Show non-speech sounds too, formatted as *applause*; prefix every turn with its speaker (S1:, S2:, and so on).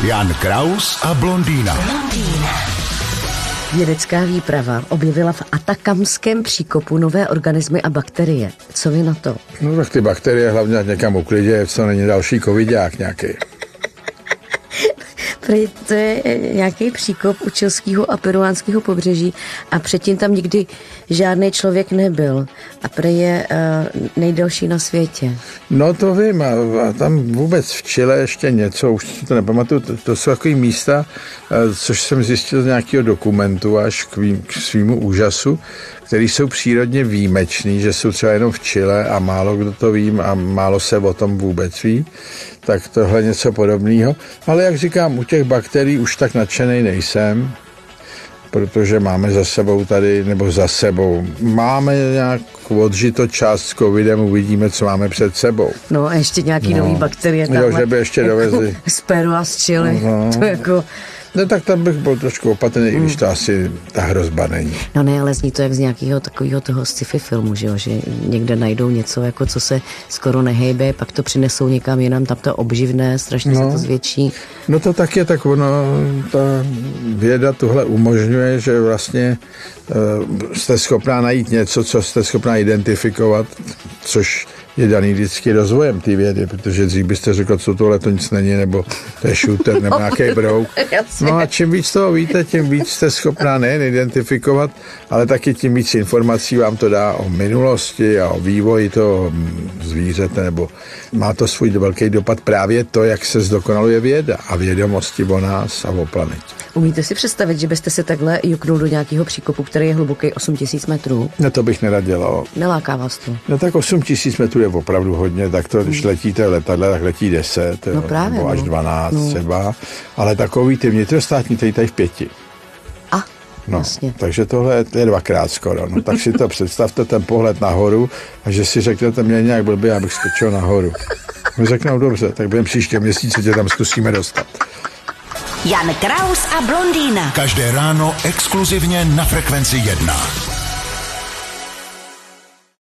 S1: Jan Kraus a blondýna.
S2: Vědecká výprava objevila v atakamském příkopu nové organismy a bakterie. Co vy na to?
S3: No tak ty bakterie hlavně někam uklidě, co není další covidák nějaký.
S2: Prý to je nějaký příkop u českého a peruánského pobřeží a předtím tam nikdy žádný člověk nebyl. A prý je uh, nejdelší na světě.
S3: No to vím, a, a tam vůbec v Chile ještě něco, už si to nepamatuju, to, to jsou takové místa, uh, což jsem zjistil z nějakého dokumentu až k, vým, k svýmu úžasu, který jsou přírodně výjimečný, že jsou třeba jenom v Chile a málo kdo to ví a málo se o tom vůbec ví, tak tohle něco podobného. Ale jak říkám, u těch bakterií už tak nadšený nejsem, protože máme za sebou tady, nebo za sebou, máme nějak odžito část s covidem, uvidíme, co máme před sebou.
S2: No a ještě nějaký no. nový bakterie tam.
S3: Jo, že by ještě
S2: jako
S3: dovezli.
S2: Z Peru a z Chile.
S3: No.
S2: To jako...
S3: No tak tam bych byl trošku opatrný, i když to asi ta hrozba není.
S2: No ne, ale zní to jak z nějakého takového toho sci-fi filmu, že jo? že někde najdou něco, jako co se skoro nehejbe, pak to přinesou někam jinam, tam to obživné, strašně no. se to zvětší.
S3: No to tak je, tak ono, ta věda tohle umožňuje, že vlastně uh, jste schopná najít něco, co jste schopná identifikovat, což je daný vždycky rozvojem té vědy, protože dřív byste řekl, co tohle to nic není, nebo to je shooter, nebo *laughs* nějaký brouk. No a čím víc toho víte, tím víc jste schopná nejen identifikovat, ale taky tím víc informací vám to dá o minulosti a o vývoji toho zvířete, nebo má to svůj velký dopad právě to, jak se zdokonaluje věda a vědomosti o nás a o planetě.
S2: Umíte si představit, že byste se takhle juknul do nějakého příkopu, který je hluboký 8000 metrů?
S3: No to bych nerad dělal.
S2: Neláká vás to?
S3: No tak 8000 metrů je opravdu hodně, tak to, když letíte letadle, tak letí 10,
S2: No právě,
S3: nebo až
S2: no.
S3: 12
S2: No.
S3: třeba, ale takový ty vnitrostátní, tady tady v pěti.
S2: A,
S3: No,
S2: jasně.
S3: takže tohle je dvakrát skoro. No, tak si to *laughs* představte, ten pohled nahoru a že si řeknete, mě nějak blbě, abych skočil nahoru. My řeknou, dobře, tak během příště měsíce tě tam zkusíme dostat.
S4: Jan Kraus a blondýna.
S1: Každé ráno exkluzivně na Frekvenci 1.